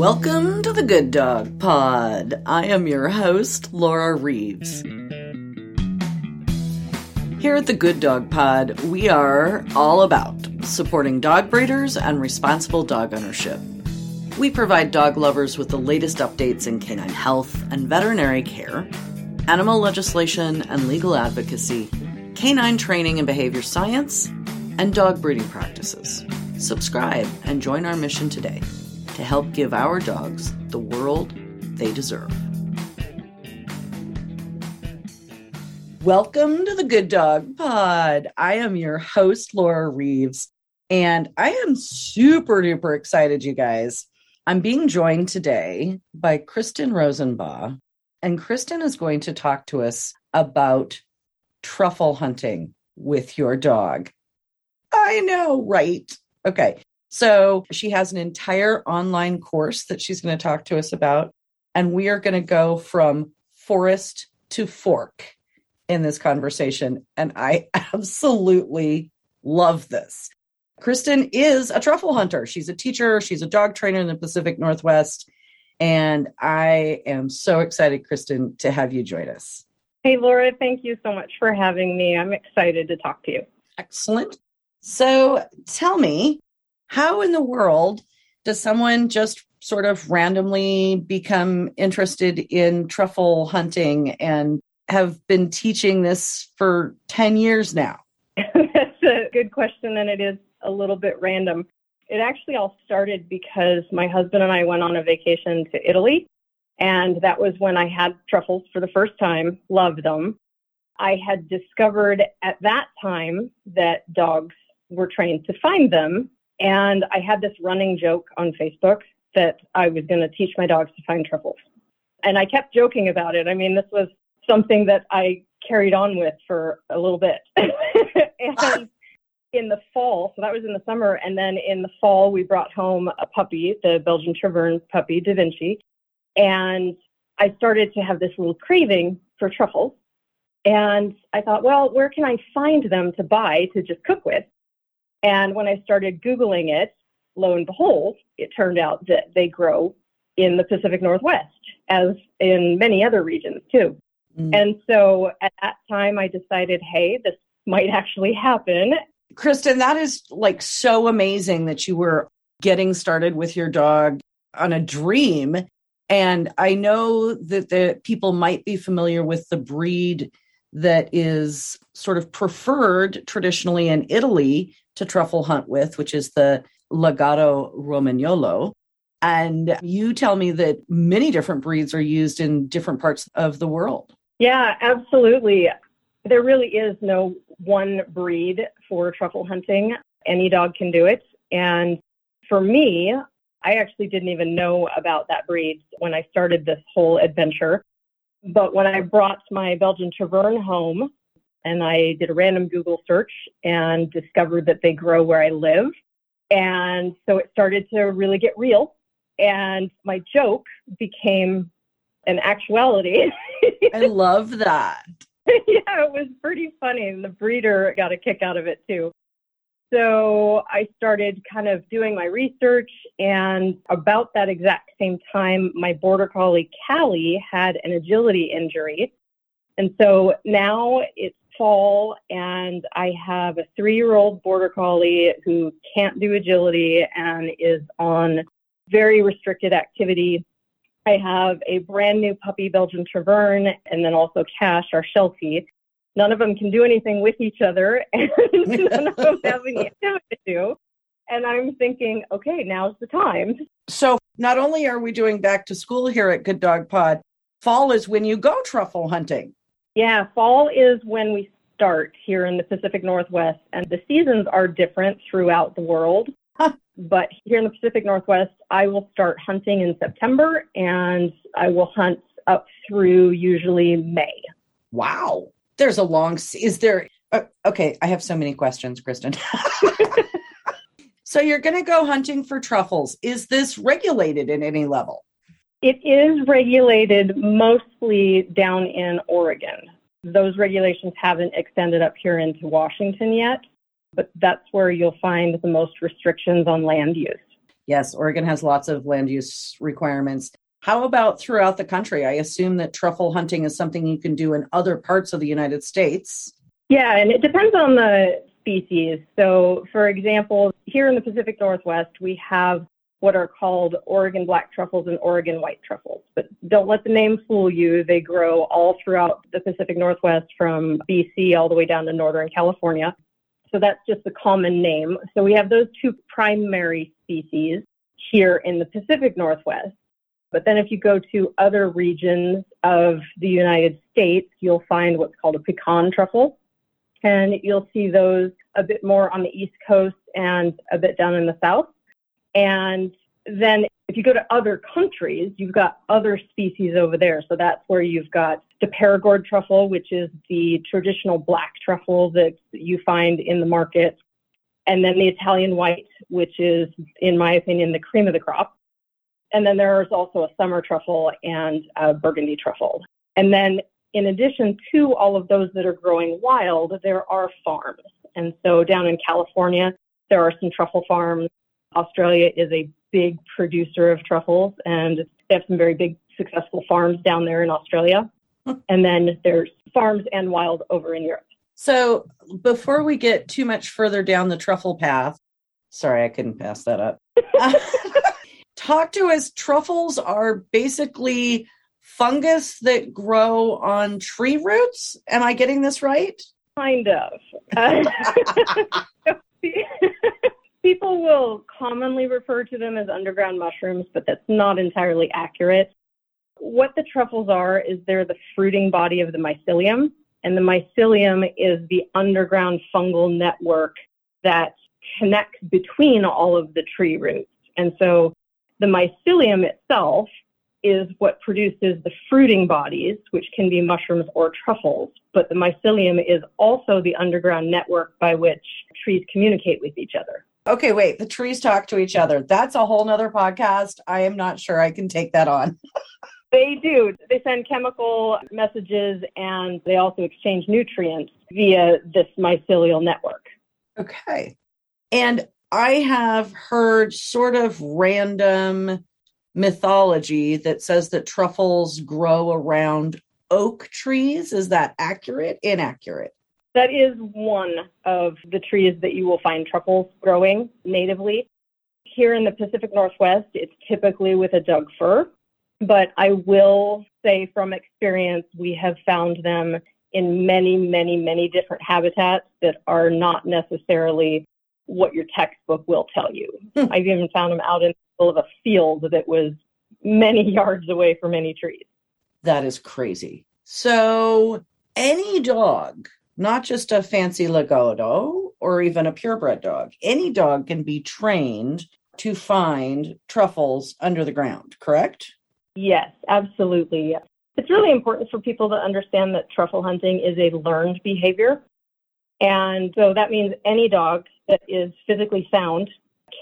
Welcome to the Good Dog Pod. I am your host, Laura Reeves. Here at the Good Dog Pod, we are all about supporting dog breeders and responsible dog ownership. We provide dog lovers with the latest updates in canine health and veterinary care, animal legislation and legal advocacy, canine training and behavior science, and dog breeding practices. Subscribe and join our mission today to help give our dogs the world they deserve. Welcome to the Good Dog Pod. I am your host, Laura Reeves, and I am super duper excited, you guys. I'm being joined today by Kristin Rosenbach, and Kristin is going to talk to us about truffle hunting with your dog. I know, right? Okay. So she has an entire online course that she's going to talk to us about. And we are going to go from forest to fork in this conversation. And I absolutely love this. Kristin is a truffle hunter. She's a teacher, she's a dog trainer in the Pacific Northwest. And I am so excited, Kristin, to have you join us. Hey, Laura, thank you so much for having me. I'm excited to talk to you. Excellent. So tell me, how in the world does someone just sort of randomly become interested in truffle hunting and have been teaching this for 10 years now? That's a good question, and it is a little bit random. It actually all started because my husband and I went on a vacation to Italy, and that was when I had truffles for the first time, loved them. I had discovered at that time that dogs were trained to find them and I had this running joke on Facebook that I was going to teach my dogs to find truffles. And I kept joking about it. I mean, this was something that I carried on with for a little bit. and in the fall, so that was in the summer, and then in the fall, we brought home a puppy, the Belgian Tervuren puppy, Da Vinci. And I started to have this little craving for truffles. And I thought, well, where can I find them to buy to just cook with? And when I started Googling it, lo and behold, it turned out that they grow in the Pacific Northwest, as in many other regions too. Mm. And so at that time, I decided, hey, this might actually happen. Kristin, that is like so amazing that you were getting started with your dog on a dream. And I know that the people might be familiar with the breed that is sort of preferred traditionally in Italy to truffle hunt with, which is the Lagotto Romagnolo. And you tell me that many different breeds are used in different parts of the world. Yeah, absolutely. There really is no one breed for truffle hunting. Any dog can do it. And for me, I actually didn't even know about that breed when I started this whole adventure. But when I brought my Belgian Tervuren home, and I did a random Google search and discovered that they grow where I live. And so it started to really get real. And my joke became an actuality. I love that. yeah, it was pretty funny. And the breeder got a kick out of it too. So I started kind of doing my research, and about that exact same time, my border collie Callie had an agility injury. And so now it's fall and I have a three year old border collie who can't do agility and is on very restricted activity. I have a brand new puppy Belgian Tervuren and then also Cash, our Sheltie. None of them can do anything with each other and none of them have any activity to do. And I'm thinking, okay, now's the time. So not only are we doing back to school here at Good Dog Pod, fall is when you go truffle hunting. Yeah, fall is when we start here in the Pacific Northwest, and the seasons are different throughout the world. But here in the Pacific Northwest, I will start hunting in September and I will hunt up through usually May. Wow. There's a long, is there, uh, okay, I have so many questions, Kristin. so you're going to go hunting for truffles. Is this regulated in any level? It is regulated mostly down in Oregon. Those regulations haven't extended up here into Washington yet, but that's where you'll find the most restrictions on land use. Yes, Oregon has lots of land use requirements. How about throughout the country? I assume that truffle hunting is something you can do in other parts of the United States. Yeah, and it depends on the species. So, for example, here in the Pacific Northwest, we have what are called Oregon black truffles and Oregon white truffles. But don't let the name fool you. They grow all throughout the Pacific Northwest from BC all the way down to Northern California. So that's just the common name. So we have those two primary species here in the Pacific Northwest. But then if you go to other regions of the United States, you'll find what's called a pecan truffle. And you'll see those a bit more on the East Coast and a bit down in the South. And then if you go to other countries, you've got other species over there. So that's where you've got the Perigord truffle, which is the traditional black truffle that you find in the market. And then the Italian white, which is, in my opinion, the cream of the crop. And then there's also a summer truffle and a burgundy truffle. And then in addition to all of those that are growing wild, there are farms. And so down in California, there are some truffle farms. Australia is a big producer of truffles and they have some very big successful farms down there in Australia. and then there's farms and wild over in Europe. So before we get too much further down the truffle path, sorry, I couldn't pass that up. talk to us. Truffles are basically fungus that grow on tree roots. Am I getting this right? Kind of. Uh, people will commonly refer to them as underground mushrooms, but that's not entirely accurate. What the truffles are is they're the fruiting body of the mycelium, and the mycelium is the underground fungal network that connects between all of the tree roots. And so the mycelium itself is what produces the fruiting bodies, which can be mushrooms or truffles. But the mycelium is also the underground network by which trees communicate with each other. Okay, wait, the trees talk to each other. That's a whole nother podcast. I am not sure I can take that on. they do. They send chemical messages and they also exchange nutrients via this mycelial network. Okay. And I have heard sort of random mythology that says that truffles grow around oak trees. Is that accurate? Inaccurate? That is one of the trees that you will find truffles growing natively. Here in the Pacific Northwest, it's typically with a Doug fir, but I will say from experience, we have found them in many, many, many different habitats that are not necessarily what your textbook will tell you. Hmm. I've even found them out in the middle of a field that was many yards away from any trees. That is crazy. So, any dog, not just a fancy Lagotto or even a purebred dog, any dog can be trained to find truffles under the ground, correct? Yes, absolutely. It's really important for people to understand that truffle hunting is a learned behavior. And so that means any dog that is physically sound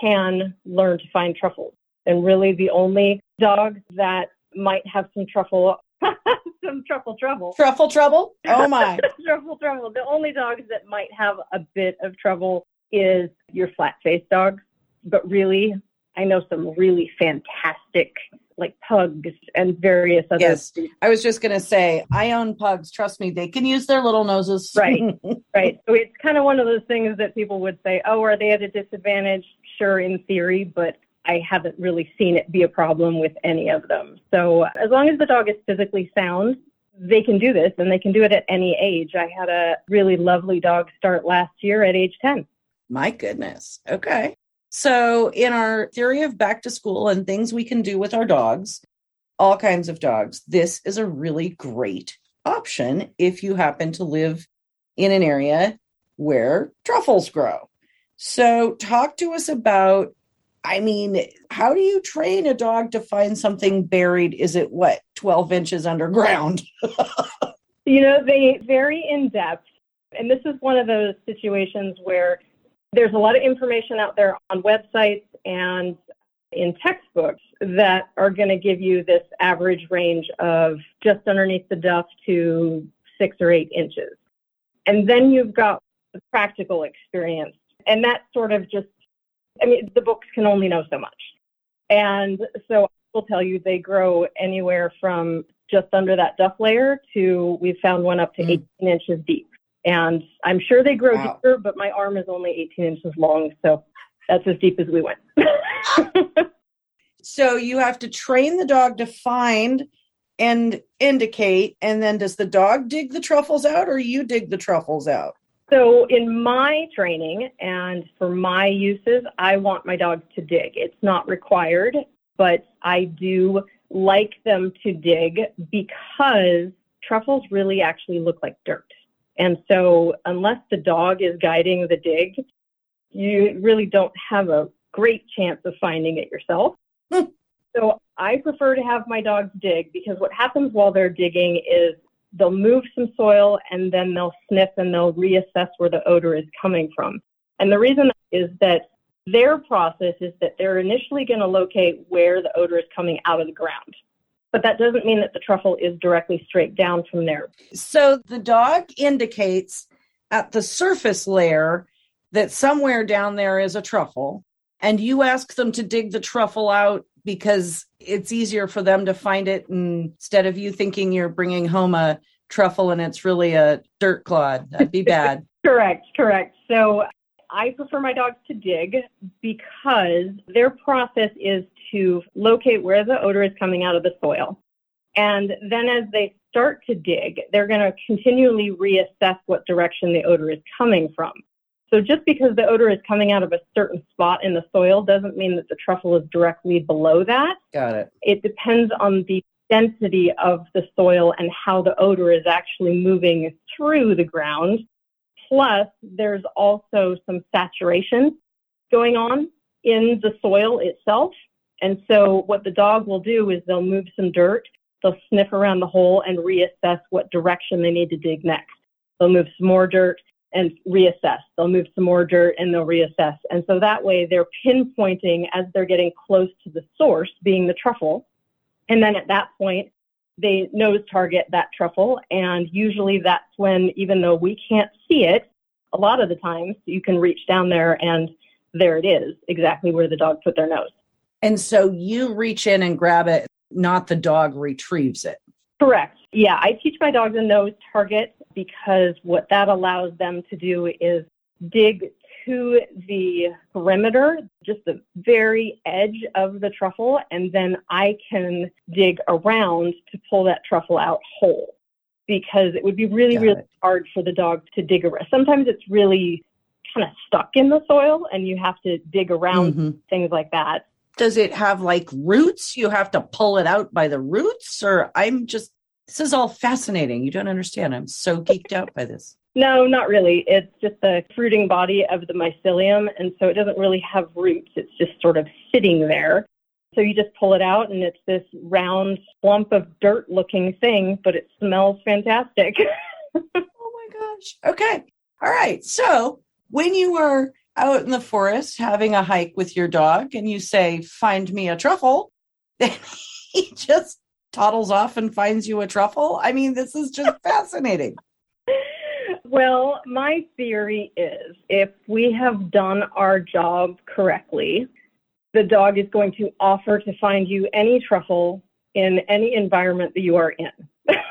can learn to find truffles. And really, the only dog that might have some truffle, some truffle trouble. Truffle trouble? Oh my. truffle trouble. The only dogs that might have a bit of trouble is your flat faced dogs. But really, I know some really fantastic like pugs and various other. Yes, I was just going to say, I own pugs. Trust me, they can use their little noses. right, right. So it's kind of one of those things that people would say, "Oh, are they at a disadvantage?" Sure, in theory, but I haven't really seen it be a problem with any of them. So as long as the dog is physically sound, they can do this, and they can do it at any age. I had a really lovely dog start last year at age ten. My goodness. Okay. So, in our theory of back to school and things we can do with our dogs, all kinds of dogs, this is a really great option if you happen to live in an area where truffles grow. So, talk to us about I mean, how do you train a dog to find something buried? Is it what, 12 inches underground? you know, they vary in depth. And this is one of those situations where there's a lot of information out there on websites and in textbooks that are going to give you this average range of just underneath the duff to six or eight inches. And then you've got the practical experience. And that sort of just, I mean, the books can only know so much. And so I will tell you they grow anywhere from just under that duff layer to we've found one up to Mm. 18 inches deep. And I'm sure they grow Wow. deeper, but my arm is only 18 inches long. So that's as deep as we went. So you have to train the dog to find and indicate, and then does the dog dig the truffles out or you dig the truffles out? So, in my training and for my uses, I want my dogs to dig. It's not required, but I do like them to dig because truffles really actually look like dirt. And so, unless the dog is guiding the dig, you really don't have a great chance of finding it yourself. Hmm. so, I prefer to have my dogs dig because what happens while they're digging is they'll move some soil and then they'll sniff and they'll reassess where the odor is coming from. And the reason is that their process is that they're initially going to locate where the odor is coming out of the ground. But that doesn't mean that the truffle is directly straight down from there. So the dog indicates at the surface layer that somewhere down there is a truffle, and you ask them to dig the truffle out because it's easier for them to find it instead of you thinking you're bringing home a truffle and it's really a dirt clod. That'd be bad. Correct, correct. So I prefer my dogs to dig because their process is to locate where the odor is coming out of the soil. And then as they start to dig, they're going to continually reassess what direction the odor is coming from. So just because the odor is coming out of a certain spot in the soil doesn't mean that the truffle is directly below that. Got it. It depends on the density of the soil and how the odor is actually moving through the ground. Plus, there's also some saturation going on in the soil itself. And so, what the dog will do is they'll move some dirt, they'll sniff around the hole and reassess what direction they need to dig next. They'll move some more dirt and reassess. They'll move some more dirt and they'll reassess. And so that way they're pinpointing as they're getting close to the source, being the truffle. And then at that point, they nose target that truffle. And usually that's when, even though we can't see it, a lot of the times you can reach down there and there it is, exactly where the dog put their nose. And so you reach in and grab it, not the dog retrieves it. Correct. Yeah, I teach my dogs a nose target because what that allows them to do is dig to the perimeter, just the very edge of the truffle, and then I can dig around to pull that truffle out whole. Because it would be really, Got really it. hard for the dog to dig around. Sometimes it's really kind of stuck in the soil and you have to dig around Mhm. things like that. Does it have like roots? You have to pull it out by the roots, or I'm just, this is all fascinating. You don't understand. I'm so geeked out by this. No, not really. It's just the fruiting body of the mycelium, and so it doesn't really have roots. It's just sort of sitting there. So you just pull it out, and it's this round lump of dirt looking thing, but it smells fantastic. Oh my gosh. Okay. All right. So when you are out in the forest having a hike with your dog and you say, find me a truffle, then he just toddles off and finds you a truffle. I mean, this is just fascinating. well, my theory is if we have done our job correctly, the dog is going to offer to find you any truffle in any environment that you are in.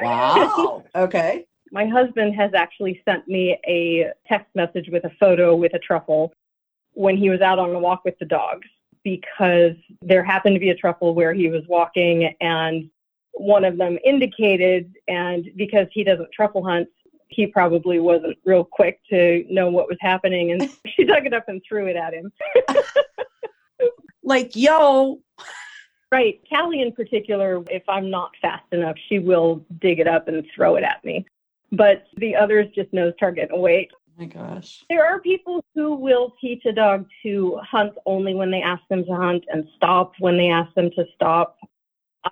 Wow. okay. My husband has actually sent me a text message with a photo with a truffle when he was out on a walk with the dogs because there happened to be a truffle where he was walking and one of them indicated and because he doesn't truffle hunt he probably wasn't real quick to know what was happening and she dug it up and threw it at him. Like, yo, right. Callie in particular if i'm not fast enough she will dig it up and throw it at me. But the others just nose target and wait. Oh my gosh. There are people who will teach a dog to hunt only when they ask them to hunt and stop when they ask them to stop.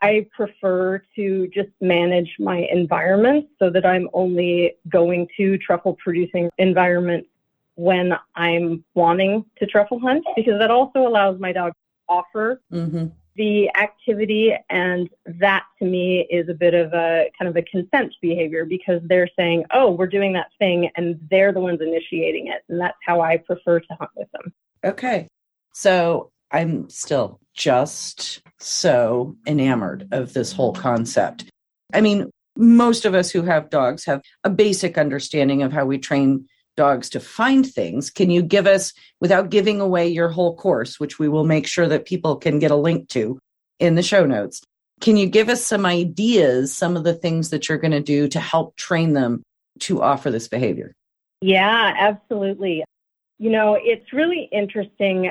I prefer to just manage my environment so that I'm only going to truffle producing environments when I'm wanting to truffle hunt because that also allows my dog to offer hmm the activity and that to me is a bit of a kind of a consent behavior because they're saying oh we're doing that thing and they're the ones initiating it and that's how i prefer to hunt with them Okay. So I'm still just so enamored of this whole concept. I mean, most of us who have dogs have a basic understanding of how we train dogs to find things. Can you give us, without giving away your whole course, which we will make sure that people can get a link to in the show notes, can you give us some ideas, some of the things that you're going to do to help train them to offer this behavior? Yeah, absolutely. You know, it's really interesting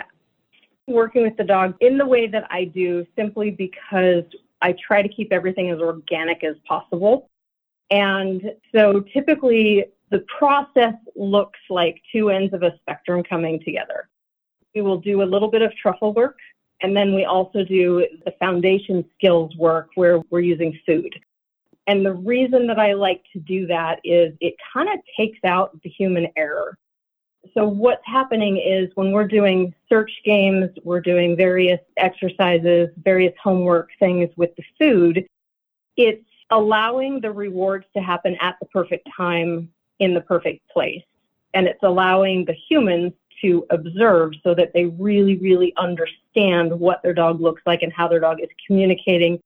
working with the dog in the way that I do simply because I try to keep everything as organic as possible. And so typically the process looks like two ends of a spectrum coming together. We will do a little bit of truffle work, and then we also do the foundation skills work where we're using food. And the reason that I like to do that is it kind of takes out the human error. So what's happening is when we're doing search games, we're doing various exercises, various homework things with the food, it's allowing the rewards to happen at the perfect time in the perfect place. And it's allowing the humans to observe so that they really, really understand what their dog looks like and how their dog is communicating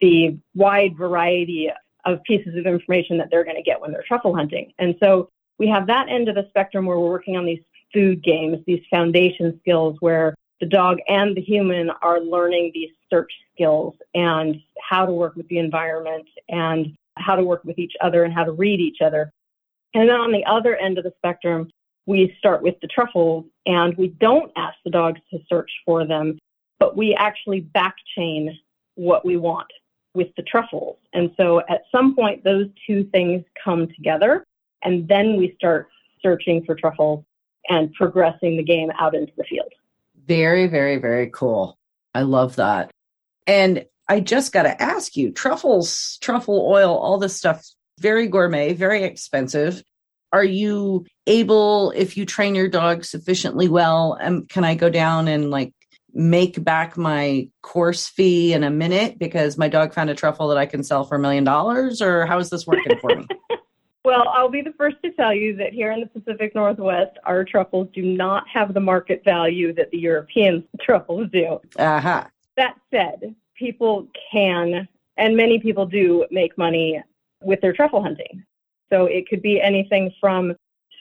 the wide variety of pieces of information that they're going to get when they're truffle hunting. And so we have that end of the spectrum where we're working on these food games, these foundation skills where the dog and the human are learning these search skills and how to work with the environment and how to work with each other and how to read each other. And then on the other end of the spectrum, we start with the truffles and we don't ask the dogs to search for them, but we actually back chain what we want with the truffles. And so at some point, those two things come together and then we start searching for truffles and progressing the game out into the field. Very, very, very cool. I love that. And I just got to ask you truffles, truffle oil, all this stuff, very gourmet, very expensive. Are you able, if you train your dog sufficiently well, um, can I go down and like make back my course fee in a minute because my dog found a truffle that I can sell for a million dollars? Or how is this working for me? Well, I'll be the first to tell you that here in the Pacific Northwest, our truffles do not have the market value that the European truffles do. Uh-huh. That said, people can, and many people do, make money with their truffle hunting. So it could be anything from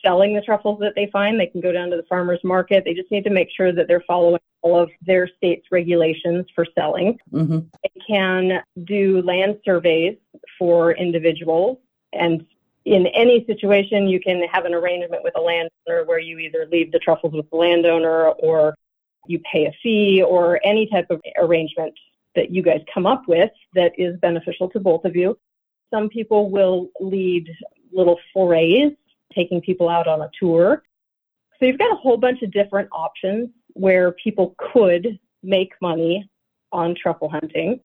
selling the truffles that they find. They can go down to the farmer's market. They just need to make sure that they're following all of their state's regulations for selling. Mm-hmm. They can do land surveys for individuals and in any situation, you can have an arrangement with a landowner where you either leave the truffles with the landowner or you pay a fee or any type of arrangement that you guys come up with that is beneficial to both of you. Some people will lead little forays, taking people out on a tour. So you've got a whole bunch of different options where people could make money on truffle hunting.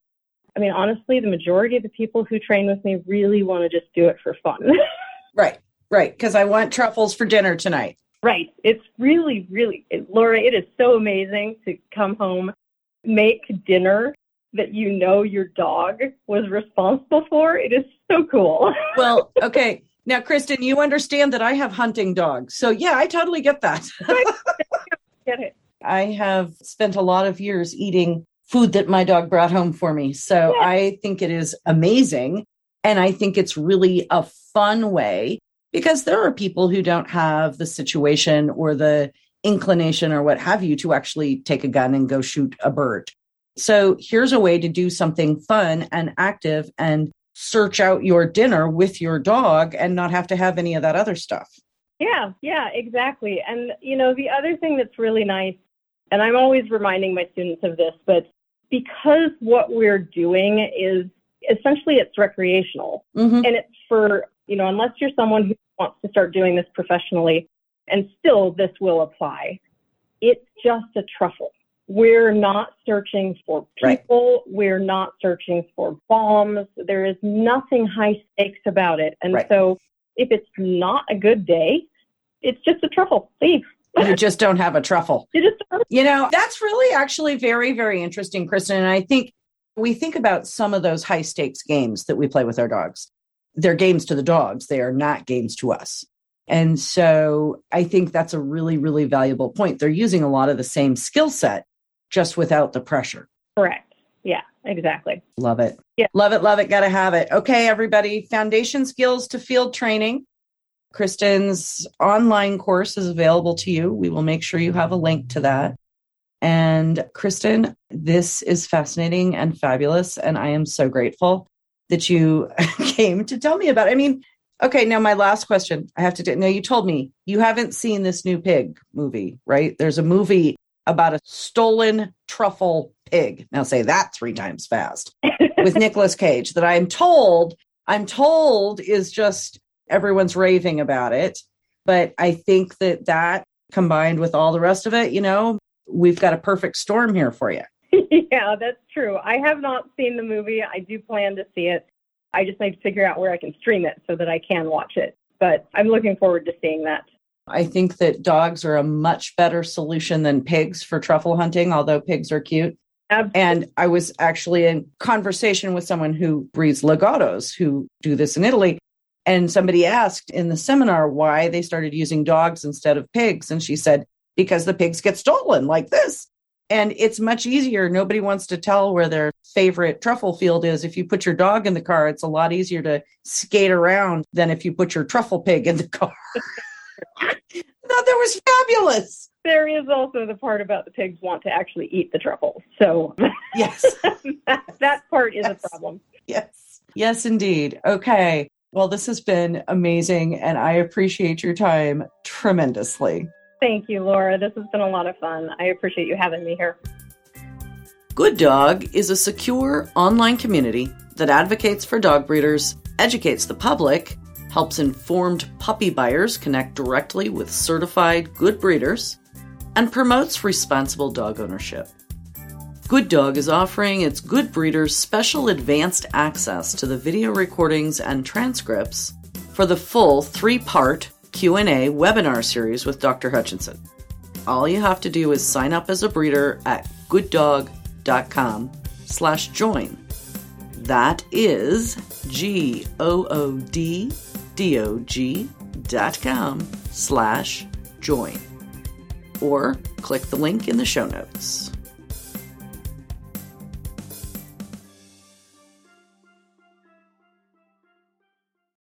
I mean, honestly, the majority of the people who train with me really want to just do it for fun. right, right. Because I want truffles for dinner tonight. Right. It's really, really, it, Laura, it is so amazing to come home, make dinner that you know your dog was responsible for. It is so cool. well, okay. Now, Kristin, you understand that I have hunting dogs. So, yeah, I totally get that. get it. I have spent a lot of years eating food that my dog brought home for me. So yeah. I think it is amazing. And I think it's really a fun way because there are people who don't have the situation or the inclination or what have you to actually take a gun and go shoot a bird. So here's a way to do something fun and active and search out your dinner with your dog and not have to have any of that other stuff. Yeah, yeah, exactly. And, you know, the other thing that's really nice, and I'm always reminding my students of this, but because what we're doing is essentially it's recreational. Mm-hmm. and it's for you know unless you're someone who wants to start doing this professionally and still this will apply. It's just a truffle. We're not searching for people. Right. we're not searching for bombs. There is nothing high stakes about it. And right. so if it's not a good day it's just a truffle. Leave you just don't have a truffle. You you know, that's really actually very, very interesting, Kristin. And I think we think about some of those high stakes games that we play with our dogs. They're games to the dogs. They are not games to us. And so I think that's a really, really valuable point. They're using a lot of the same skill set, just without the pressure. Correct. Yeah, exactly. Love it. Yeah. Love it, love it. Gotta have it. Okay, everybody. Foundation skills to field training. Kristin's online course is available to you. We will make sure you have a link to that. And Kristin, this is fascinating and fabulous. And I am so grateful that you came to tell me about it. I mean, okay, now my last question I have to do. Now, you told me you haven't seen this new pig movie, right? There's a movie about a stolen truffle pig. Now, say that three times fast with Nicolas Cage that I'm told, I'm told is just everyone's raving about it. But I think that that combined with all the rest of it, you know, we've got a perfect storm here for you. yeah, that's true. I have not seen the movie. I do plan to see it. I just need to figure out where I can stream it so that I can watch it. But I'm looking forward to seeing that. I think that dogs are a much better solution than pigs for truffle hunting, although pigs are cute. Absolutely. And I was actually in conversation with someone who breeds Lagottos who do this in Italy. And somebody asked in the seminar why they started using dogs instead of pigs. And she said, because the pigs get stolen like this. And it's much easier. Nobody wants to tell where their favorite truffle field is. If you put your dog in the car, it's a lot easier to skate around than if you put your truffle pig in the car. I thought that was fabulous. There is also the part about the pigs want to actually eat the truffles. So Yes. that, that part is Yes. a problem. Yes. Yes, indeed. Okay. Well, this has been amazing, and I appreciate your time tremendously. Thank you, Laura. This has been a lot of fun. I appreciate you having me here. Good Dog is a secure online community that advocates for dog breeders, educates the public, helps informed puppy buyers connect directly with certified good breeders, and promotes responsible dog ownership. Good Dog is offering its good breeders special advanced access to the video recordings and transcripts for the full three-part Q&A webinar series with Dr. Hutchinson. All you have to do is sign up as a breeder at gooddog.com slash join. That is G-O-O-D-D-O-G dot com slash join. Or click the link in the show notes.